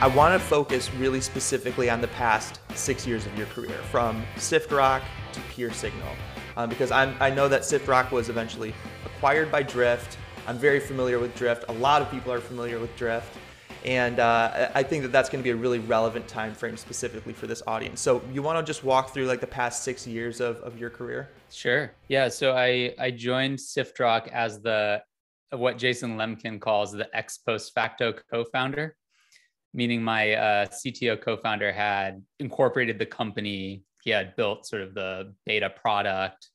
I want to focus really specifically on the past six years of your career, from SiftRock to PeerSignal, um, because I'm, I know that SiftRock was eventually acquired by Drift. I'm very familiar with Drift. A lot of people are familiar with Drift. And uh, I think that that's going to be a really relevant time frame specifically for this audience. So you want to just walk through like the past six years of, of your career? Sure. Yeah. So I, I joined SiftRock as the what Jason Lemkin calls the ex post facto co-founder meaning my uh, CTO co-founder had incorporated the company. He had built sort of the beta product.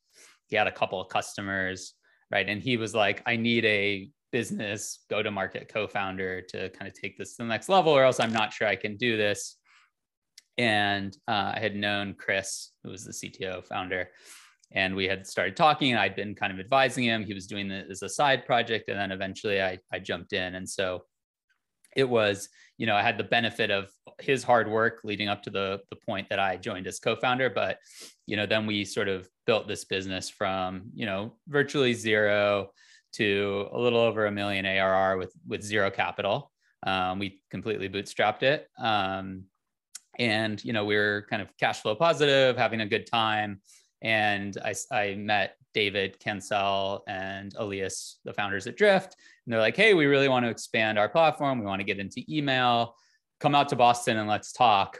He had a couple of customers, right? And he was like, I need a business go-to-market co-founder to kind of take this to the next level, or else I'm not sure I can do this. And uh, I had known Chris, who was the CTO founder, and we had started talking. I'd been kind of advising him. He was doing this as a side project, and then eventually I, I jumped in. And so it was you know i had the benefit of his hard work leading up to the the point that i joined as co-founder but you know then we sort of built this business from you know virtually zero to a little over a million arr with with zero capital. Um, we completely bootstrapped it. Um, and you know we were kind of cash flow positive having a good time and I, I met David Cancel and Elias, the founders at Drift. And they're like, hey, we really want to expand our platform. We want to get into email. Come out to Boston and let's talk.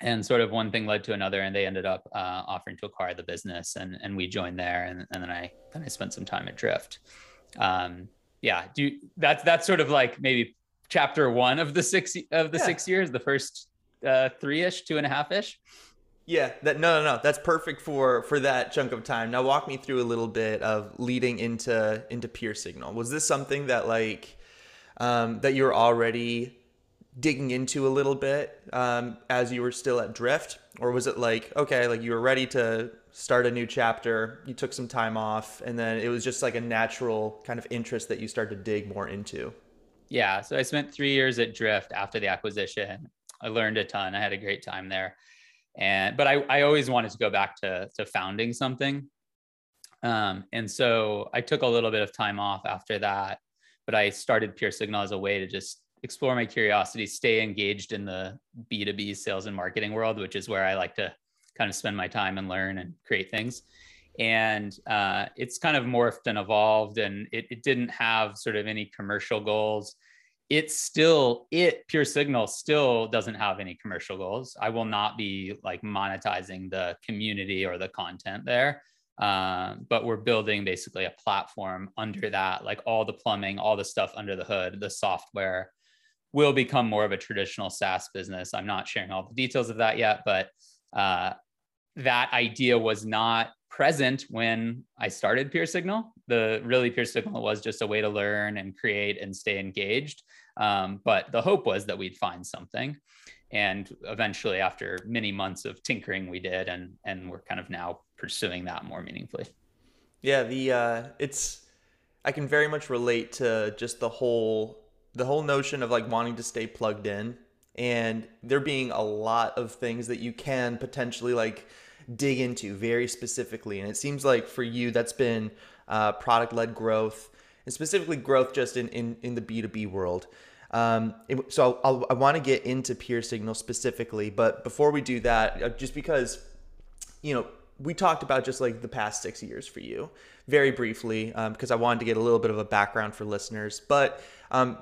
And sort of one thing led to another, and they ended up uh, offering to acquire the business, and, and we joined there. And, and then I then I spent some time at Drift. Um, yeah, do you, that's that's sort of like maybe chapter one of the six of the yeah. six years, the first uh, three ish, two and a half ish. Yeah, that no, no, no. That's perfect for for that chunk of time. Now, walk me through a little bit of leading into into PeerSignal. Was this something that like um, that you were already digging into a little bit um, as you were still at Drift, or was it like okay, like you were ready to start a new chapter, you took some time off, and then it was just like a natural kind of interest that you started to dig more into? Yeah, so I spent three years at Drift after the acquisition. I learned a ton. I had a great time there and but I, I always wanted to go back to to founding something. Um, and so i took a little bit of time off after that but i started PeerSignal as a way to just explore my curiosity stay engaged in the b2b sales and marketing world which is where i like to kind of spend my time and learn and create things. And uh, it's kind of morphed and evolved and it, it didn't have sort of any commercial goals it's still it peer signal still doesn't have any commercial goals. I will not be like monetizing the community or the content there. Um, but we're building basically a platform under that. Like all the plumbing all the stuff under the hood the software will become more of a traditional saas business. I'm not sharing all the details of that yet but uh, that idea was not present when I started PeerSignal. The really PeerSignal was just a way to learn and create and stay engaged. Um, but the hope was that we'd find something. And eventually, after many months of tinkering, we did, and and we're kind of now pursuing that more meaningfully. Yeah, the uh, it's I can very much relate to just the whole the whole notion of like wanting to stay plugged in and there being a lot of things that you can potentially like dig into very specifically. And it seems like for you, that's been uh, product led growth and specifically growth just in, in, in the B2B world. Um, it, so I'll, i want to get into PeerSignal specifically, but before we do that, uh, just because, you know, we talked about just like the past six years for you very briefly, because um, I wanted to get a little bit of a background for listeners. But um,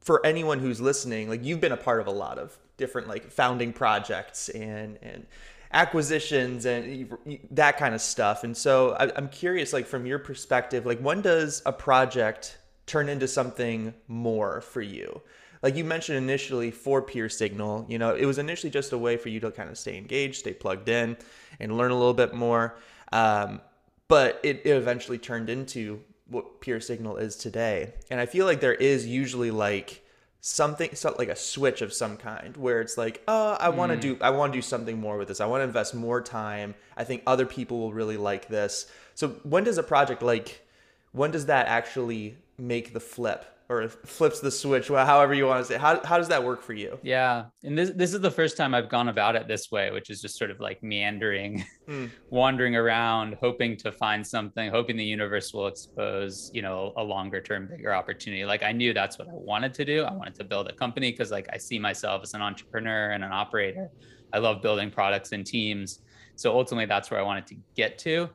for anyone who's listening, like you've been a part of a lot of different like founding projects and and acquisitions and that kind of stuff. And so I, am curious, like from your perspective, like when does a project turn into something more for you? Like you mentioned initially for PeerSignal, you know, it was initially just a way for you to kind of stay engaged, stay plugged in, and learn a little bit more. Um, but it, it eventually turned into what PeerSignal is today. And I feel like there is usually like something so like a switch of some kind where it's like oh i want to mm. do i want to do something more with this. I want to invest more time. I think other people will really like this. So when does a project like when does that actually make the flip or flips the switch, however you want to say. How how does that work for you? Yeah, and this this is the first time I've gone about it this way, which is just sort of like meandering, mm. wandering around, hoping to find something, hoping the universe will expose, you know, a longer term, bigger opportunity. Like I knew that's what I wanted to do. I wanted to build a company because like I see myself as an entrepreneur and an operator. I love building products and teams. So ultimately, that's where I wanted to get to.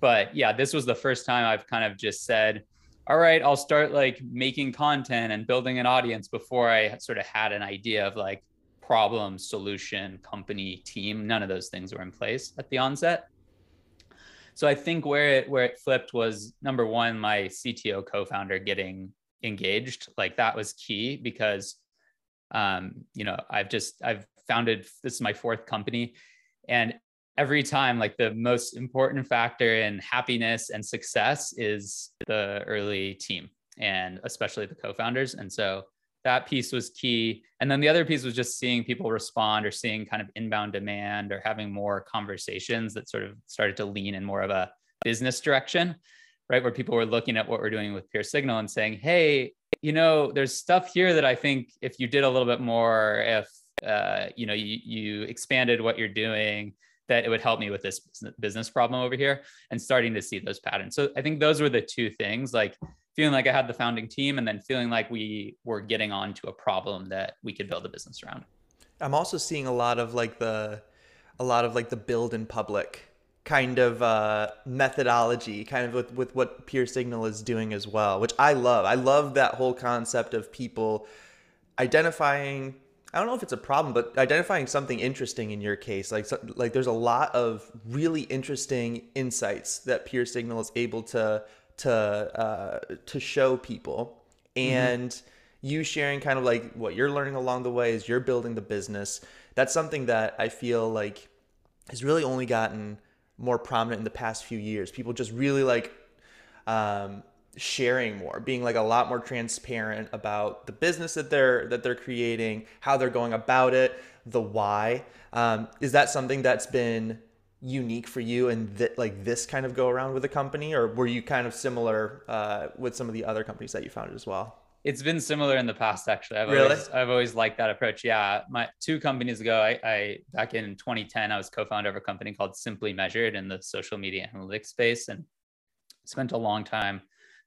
But yeah, this was the first time I've kind of just said all right, I'll start like making content and building an audience before I sort of had an idea of like problem, solution, company, team. None of those things were in place at the onset. So I think where it where it flipped was number one, my CTO co-founder getting engaged. Like that was key because um, you know, I've just I've founded this is my fourth company and every time like the most important factor in happiness and success is the early team and especially the co-founders. And so that piece was key. And then the other piece was just seeing people respond or seeing kind of inbound demand or having more conversations that sort of started to lean in more of a business direction right? Where people were looking at what we're doing with peer signal and saying hey you know there's stuff here that i think if you did a little bit more if uh, you know you, you expanded what you're doing that it would help me with this business problem over here and starting to see those patterns. So I think those were the two things like feeling like I had the founding team and then feeling like we were getting onto a problem that we could build a business around. I'm also seeing a lot of like the a lot of like the build in public kind of uh, methodology, kind of with, with what PeerSignal is doing as well, which I love. I love that whole concept of people identifying I don't know if it's a problem, but identifying something interesting in your case, like like there's a lot of really interesting insights that PeerSignal is able to to uh, to show people, mm-hmm. and mm-hmm. you sharing kind of like what you're learning along the way as you're building the business. That's something that I feel like has really only gotten more prominent in the past few years. People just really like um, sharing more being like a lot more transparent about the business that they're that they're creating how they're going about it the why. Um, is that something that's been unique for you and that like this kind of go around with the company or were you kind of similar uh, with some of the other companies that you founded as well? It's been similar in the past actually. I've really? always i've always liked that approach. Yeah my two companies ago I, I back in 2010 i was co-founder of a company called simply measured in the social media analytics space and spent a long time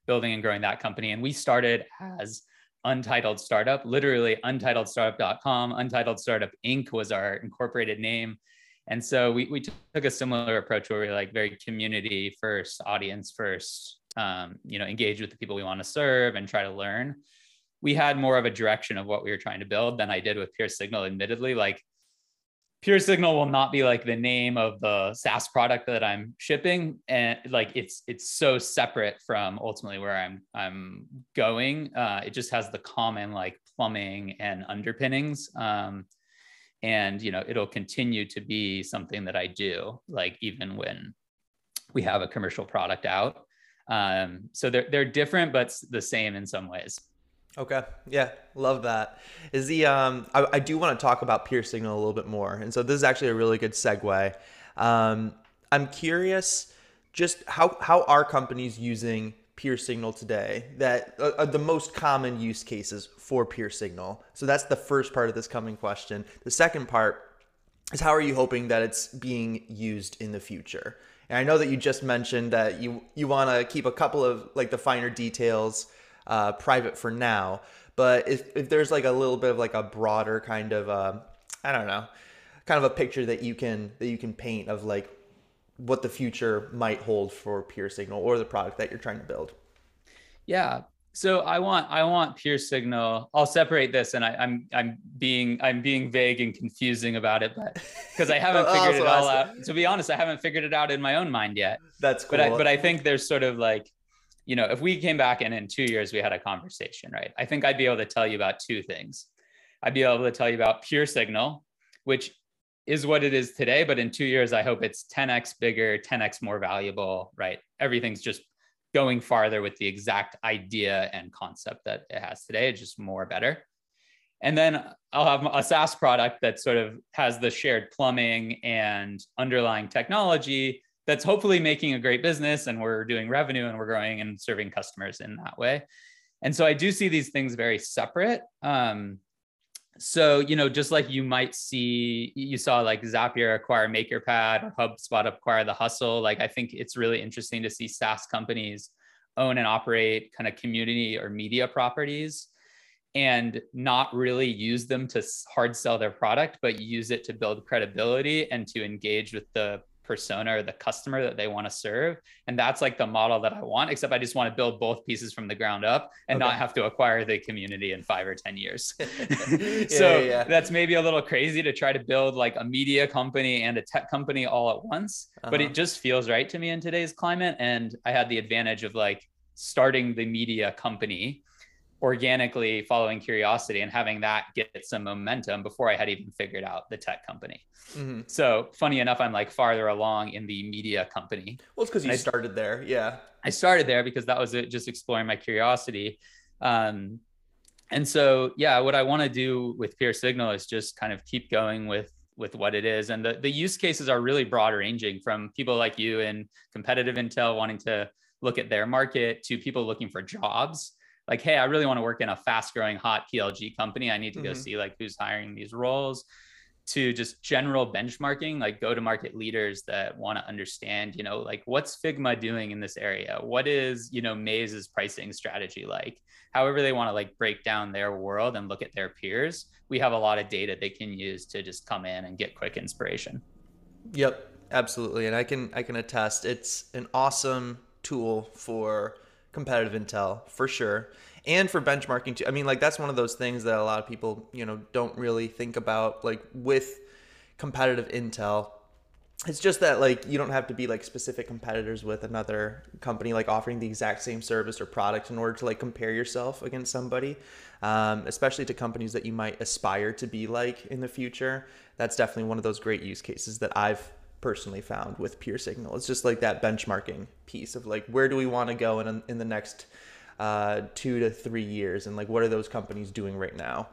building and growing that company. And we started as Untitled Startup, literally untitledstartup.com. Untitled Startup Inc. was our incorporated name. And so we, we took a similar approach where we are like very community first, audience first, um, you know, engage with the people we want to serve and try to learn. We had more of a direction of what we were trying to build than I did with Peer Signal, admittedly. Like PeerSignal will not be like the name of the SaaS product that I'm shipping, and like it's it's so separate from ultimately where I'm I'm going. Uh, it just has the common like plumbing and underpinnings, um, and you know it'll continue to be something that I do, like even when we have a commercial product out. Um, so they're they're different, but the same in some ways. Okay. Yeah, love that. Is the um I, I do want to talk about peer signal a little bit more. And so this is actually a really good segue. Um I'm curious just how how are companies using peer signal today that uh, uh, the most common use cases for peer signal. So that's the first part of this coming question. The second part is how are you hoping that it's being used in the future? And I know that you just mentioned that you you want to keep a couple of like the finer details uh, private for now. But if, if there's like a little bit of like a broader kind of uh, I don't know, kind of a picture that you can that you can paint of like what the future might hold for PeerSignal or the product that you're trying to build. Yeah. So I want I want PeerSignal. I'll separate this, and I, am I'm, I'm being I'm being vague and confusing about it, but because I haven't figured it all out. To be honest, I haven't figured it out in my own mind yet. That's cool. But I, but I think there's sort of like you know, if we came back and in two years we had a conversation, right? I think I'd be able to tell you about two things. I'd be able to tell you about Peer Signal, which is what it is today, but in two years, I hope it's 10x bigger, 10x more valuable, right? Everything's just going farther with the exact idea and concept that it has today. It's just more better. And then I'll have a SaaS product that sort of has the shared plumbing and underlying technology that's hopefully making a great business and we're doing revenue and we're growing and serving customers in that way. And so I do see these things very separate. Um, so you know just like you might see you saw like zapier acquire makerpad or hubspot acquire the hustle like i think it's really interesting to see saas companies own and operate kind of community or media properties and not really use them to hard sell their product but use it to build credibility and to engage with the persona or the customer that they want to serve. And that's like the model that I want, except I just want to build both pieces from the ground up and okay. not have to acquire the community in five or 10 years. yeah, so yeah, that's maybe a little crazy to try to build like a media company and a tech company all at once, uh-huh. but it uh-huh. just feels right to me in today's climate. And I had the advantage of like starting the media company organically following curiosity and having that get some momentum before I had even figured out the tech company. Mm-hmm. So funny enough, I'm like farther along in the media company. Well, it's because you I, started there. Yeah. I started there because that was it, just exploring my curiosity. Um, and so, yeah, what I want to do with PeerSignal is just kind of keep going with with what it is. And the, the use cases are really broad ranging from people like you in competitive intel wanting to look at their market to people looking for jobs like, hey, I really want to work in a fast growing hot PLG company. I need to mm-hmm. go see like who's hiring these roles to just general benchmarking, like go to market leaders that want to understand, you know, like what's Figma doing in this area? What is, you know, Maze's pricing strategy like? However, they want to like break down their world and look at their peers. We have a lot of data they can use to just come in and get quick inspiration. Yep, absolutely. And I can I can attest it's an awesome tool for competitive intel for sure. And for benchmarking too. I mean like that's one of those things that a lot of people you know don't really think about like with competitive intel. It's just that like you don't have to be like specific competitors with another company like offering the exact same service or product in order to like compare yourself against somebody um, especially to companies that you might aspire to be like in the future. That's definitely one of those great use cases that i've personally found with PeerSignal. It's just like that benchmarking piece of like where do we want to go in in the next uh, two to three years, and like what are those companies doing right now.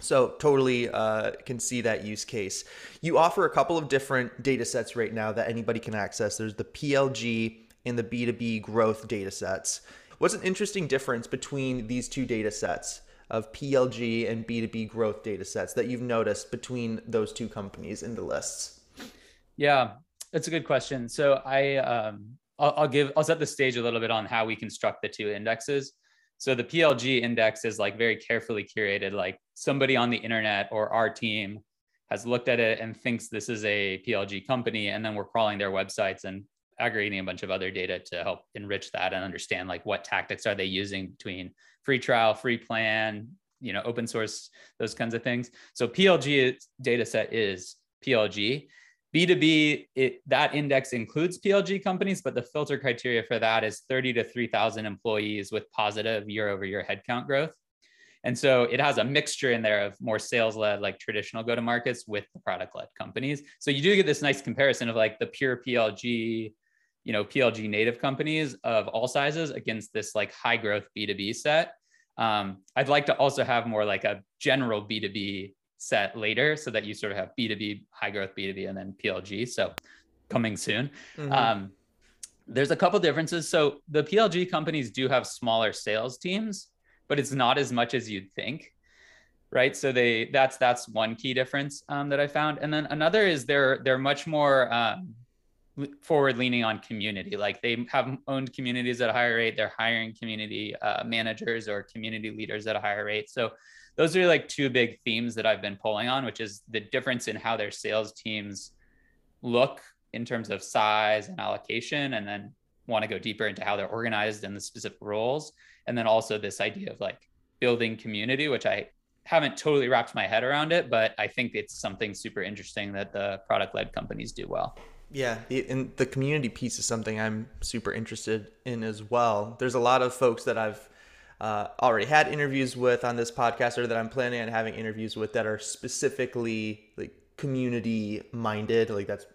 So totally uh, can see that use case. You offer a couple of different data sets right now that anybody can access. There's the PLG and the B2B growth data sets. What's an interesting difference between these two data sets of PLG and B2B growth data sets that you've noticed between those two companies in the lists? Yeah, that's a good question. So I um, I'll, I'll give I'll set the stage a little bit on how we construct the two indexes. So the PLG index is like very carefully curated. Like somebody on the internet or our team has looked at it and thinks this is a PLG company, and then we're crawling their websites and aggregating a bunch of other data to help enrich that and understand like what tactics are they using between free trial, free plan, you know, open source, those kinds of things. So PLG data set is PLG. B2B, it, that index includes PLG companies, but the filter criteria for that is 30 to 3,000 employees with positive year over year headcount growth. And so it has a mixture in there of more sales led, like traditional go to markets with the product led companies. So you do get this nice comparison of like the pure PLG, you know, PLG native companies of all sizes against this like high growth B2B set. Um, I'd like to also have more like a general B2B set later so that you sort of have B2B, high growth B2B, and then PLG. So coming soon. Mm-hmm. Um, there's a couple differences. So the PLG companies do have smaller sales teams, but it's not as much as you'd think. Right. So they that's that's one key difference um, that I found. And then another is they're they're much more um, forward leaning on community. Like they have owned communities at a higher rate. They're hiring community uh, managers or community leaders at a higher rate. So those are like two big themes that I've been pulling on, which is the difference in how their sales teams look in terms of size and allocation, and then want to go deeper into how they're organized and the specific roles. And then also this idea of like building community, which I haven't totally wrapped my head around it, but I think it's something super interesting that the product led companies do well. Yeah, and the community piece is something I'm super interested in as well. There's a lot of folks that I've uh, already had interviews with on this podcast or that I'm planning on having interviews with that are specifically like community minded. Like that's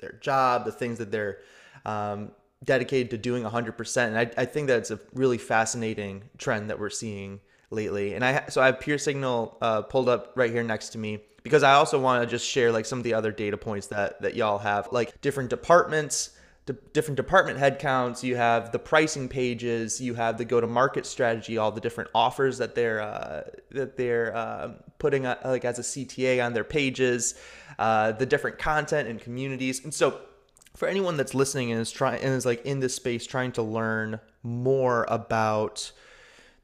their job, the things that they're um, dedicated to doing 100%. And I, I think that's a really fascinating trend that we're seeing lately. And I so I have PeerSignal uh, pulled up right here next to me because I also want to just share like some of the other data points that that y'all have, like different departments different department headcounts, you have the pricing pages, you have the go-to-market strategy, all the different offers that they're uh, that they're uh, putting uh, like as a CTA on their pages, uh, the different content and communities, and so for anyone that's listening and is trying and is like in this space trying to learn more about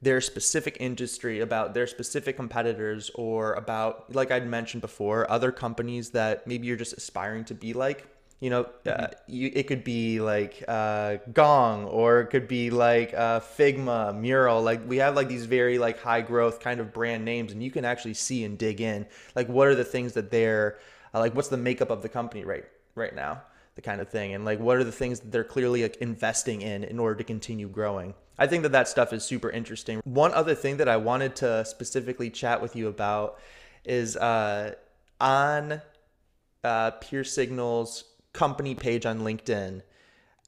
their specific industry, about their specific competitors, or about, like I'd mentioned before, other companies that maybe you're just aspiring to be like. You know, uh, mm-hmm. you, it could be like uh, Gong, or it could be like uh, Figma, Mural. Like we have like these very like high growth kind of brand names, and you can actually see and dig in. Like, what are the things that they're uh, like? What's the makeup of the company right right now? The kind of thing, and like what are the things that they're clearly like investing in in order to continue growing. I think that that stuff is super interesting. One other thing that I wanted to specifically chat with you about is uh, on uh, PeerSignal's company page on LinkedIn,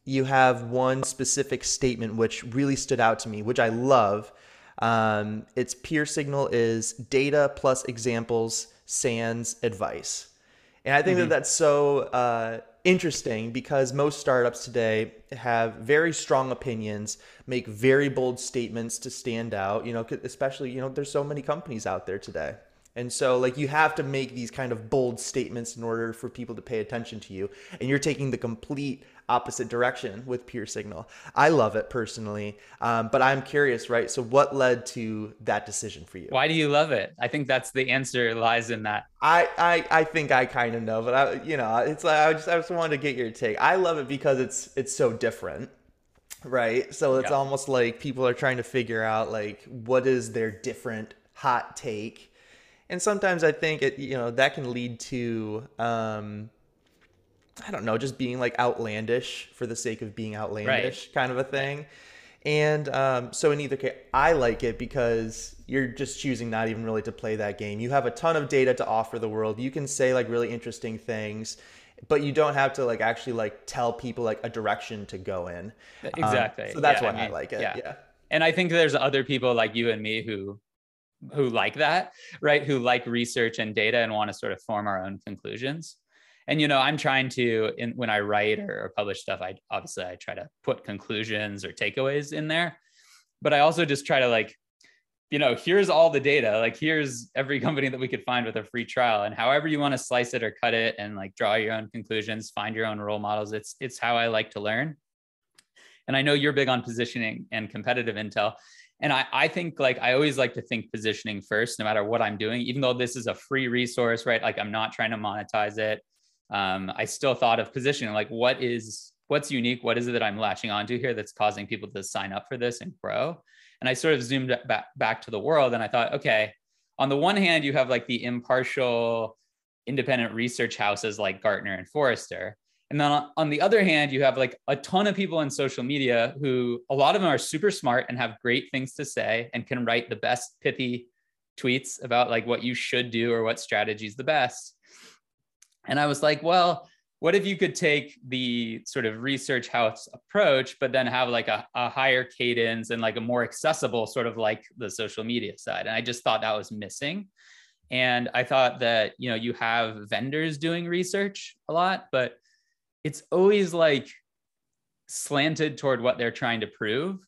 you have one specific statement which really stood out to me, which I love. Um, it's signal is data plus examples, sans advice. And I think mm-hmm. that that's so uh, interesting because most startups today have very strong opinions, make very bold statements to stand out, you know, especially, you know, there's so many companies out there today. And so like you have to make these kind of bold statements in order for people to pay attention to you. And you're taking the complete opposite direction with PeerSignal. I love it personally, um, but I'm curious, right? So, what led to that decision for you? Why do you love it? I think that's the answer lies in that. I I, I think I kind of know, but I you know it's like I just I just wanted to get your take. I love it because it's it's so different. Right. So it's yeah. almost like people are trying to figure out like what is their different hot take. And sometimes I think it, you know, that can lead to um, I don't know, just being like outlandish for the sake of being outlandish right. kind of a thing. And um, so in either case, I like it because you're just choosing not even really to play that game. You have a ton of data to offer the world. You can say like really interesting things, but you don't have to like actually like tell people like a direction to go in. Um, exactly. Um, so that's yeah, why I, mean, I like it. Yeah. yeah. And I think there's other people like you and me who who like that, right? Who like research and data and want to sort of form our own conclusions. And you know i'm trying to in, when i write or, or publish stuff i obviously i try to put conclusions or takeaways in there. But i also just try to like you know here's all the data like here's every company that we could find with a free trial. And however you want to slice it or cut it and like draw your own conclusions find your own role models it's it's how i like to learn. And i know you're big on positioning and competitive intel and I, I think like i always like to think positioning first no matter what i'm doing even though this is a free resource right like i'm not trying to monetize it um, I still thought of positioning like what is what's unique, what is it that I'm latching onto here that's causing people to sign up for this and grow. And I sort of zoomed back back to the world, and I thought, okay, on the one hand, you have like the impartial, independent research houses like Gartner and Forrester. And then on the other hand, you have like a ton of people in social media who a lot of them are super smart and have great things to say and can write the best pithy tweets about like what you should do or what strategy is the best. And I was like, well, what if you could take the sort of research house approach, but then have like a, a higher cadence and like a more accessible sort of like the social media side? And I just thought that was missing. And I thought that, you know, you have vendors doing research a lot, but it's always like slanted toward what they're trying to prove.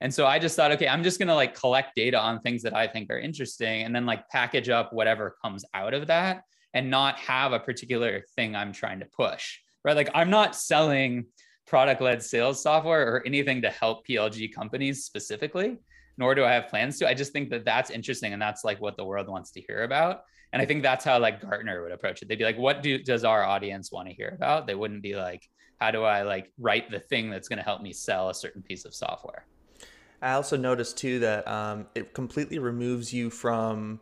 And so I just thought, okay, I'm just going to like collect data on things that I think are interesting and then like package up whatever comes out of that and not have a particular thing I'm trying to push, right? Like I'm not selling product led sales software or anything to help PLG companies specifically, nor do I have plans to. I just think that that's interesting and that's like what the world wants to hear about. And I think that's how like Gartner would approach it. They'd be like, what do, does our audience want to hear about? They wouldn't be like, how do I like write the thing that's going to help me sell a certain piece of software? I also noticed too that um, it completely removes you from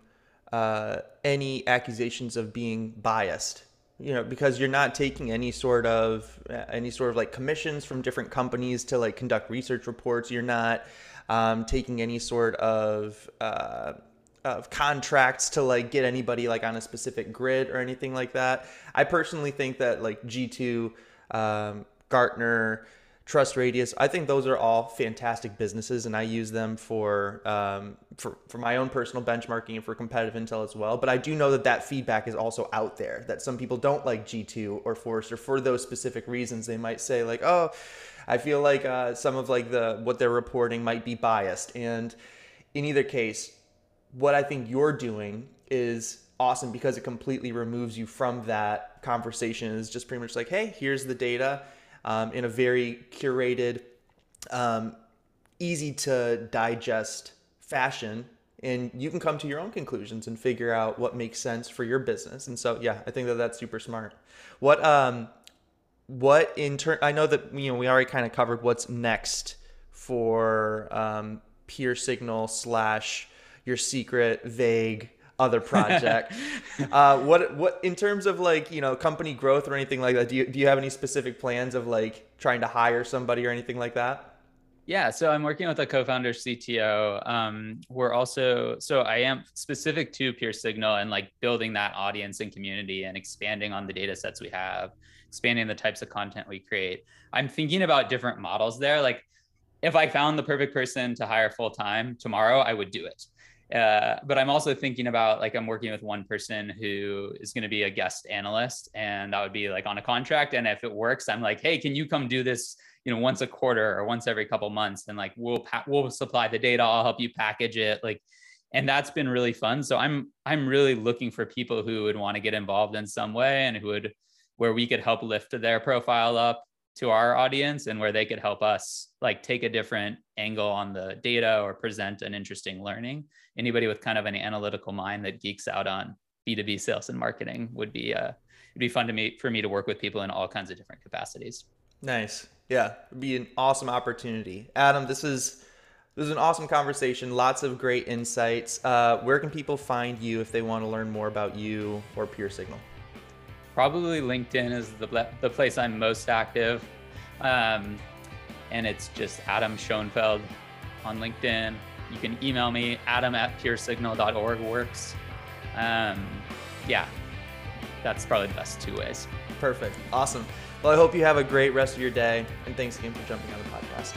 uh, any accusations of being biased you know because you're not taking any sort of any sort of like commissions from different companies to like conduct research reports you're not um, taking any sort of uh, of contracts to like get anybody like on a specific grid or anything like that i personally think that like g2 um, gartner Trust Radius. I think those are all fantastic businesses, and I use them for um, for for my own personal benchmarking and for competitive intel as well. But I do know that that feedback is also out there. That some people don't like G2 or Forrester for those specific reasons. They might say like, "Oh, I feel like uh, some of like the what they're reporting might be biased." And in either case, what I think you're doing is awesome because it completely removes you from that conversation. It's just pretty much like, "Hey, here's the data." um, in a very curated, um, easy to digest fashion. And you can come to your own conclusions and figure out what makes sense for your business. And so, yeah, I think that that's super smart. What, um, what in turn, I know that, you know, we already kind of covered what's next for um, Peer Signal slash your secret, vague, other project. uh, what what in terms of like you know company growth or anything like that? Do you do you have any specific plans of like trying to hire somebody or anything like that? Yeah, so I'm working with a co-founder CTO. Um, we're also so I am specific to Peer Signal and like building that audience and community and expanding on the data sets we have, expanding the types of content we create. I'm thinking about different models there. Like if I found the perfect person to hire full time tomorrow, I would do it. Uh, but I'm also thinking about like I'm working with one person who is going to be a guest analyst, and that would be like on a contract. And if it works, I'm like, hey, can you come do this? You know, once a quarter or once every couple months, and like we'll pa- we'll supply the data. I'll help you package it. Like, and that's been really fun. So I'm I'm really looking for people who would want to get involved in some way and who would where we could help lift their profile up to our audience and where they could help us like take a different angle on the data or present an interesting learning. Anybody with kind of an analytical mind that geeks out on b2b sales and marketing would be uh it'd be fun to meet for me to work with people in all kinds of different capacities. Nice. Yeah it'd be an awesome opportunity. Adam this is this is an awesome conversation lots of great insights. Uh, where can people find you if they want to learn more about you or peer signal probably LinkedIn is the, the place I'm most active. Um, and it's just Adam Schoenfeld on LinkedIn. You can email me, adam at peersignal.org works. Um, yeah, that's probably the best two ways. Perfect. Awesome. Well, I hope you have a great rest of your day. And thanks again for jumping on the podcast.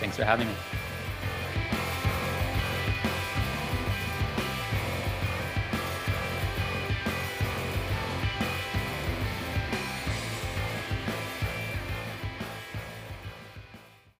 Thanks for having me.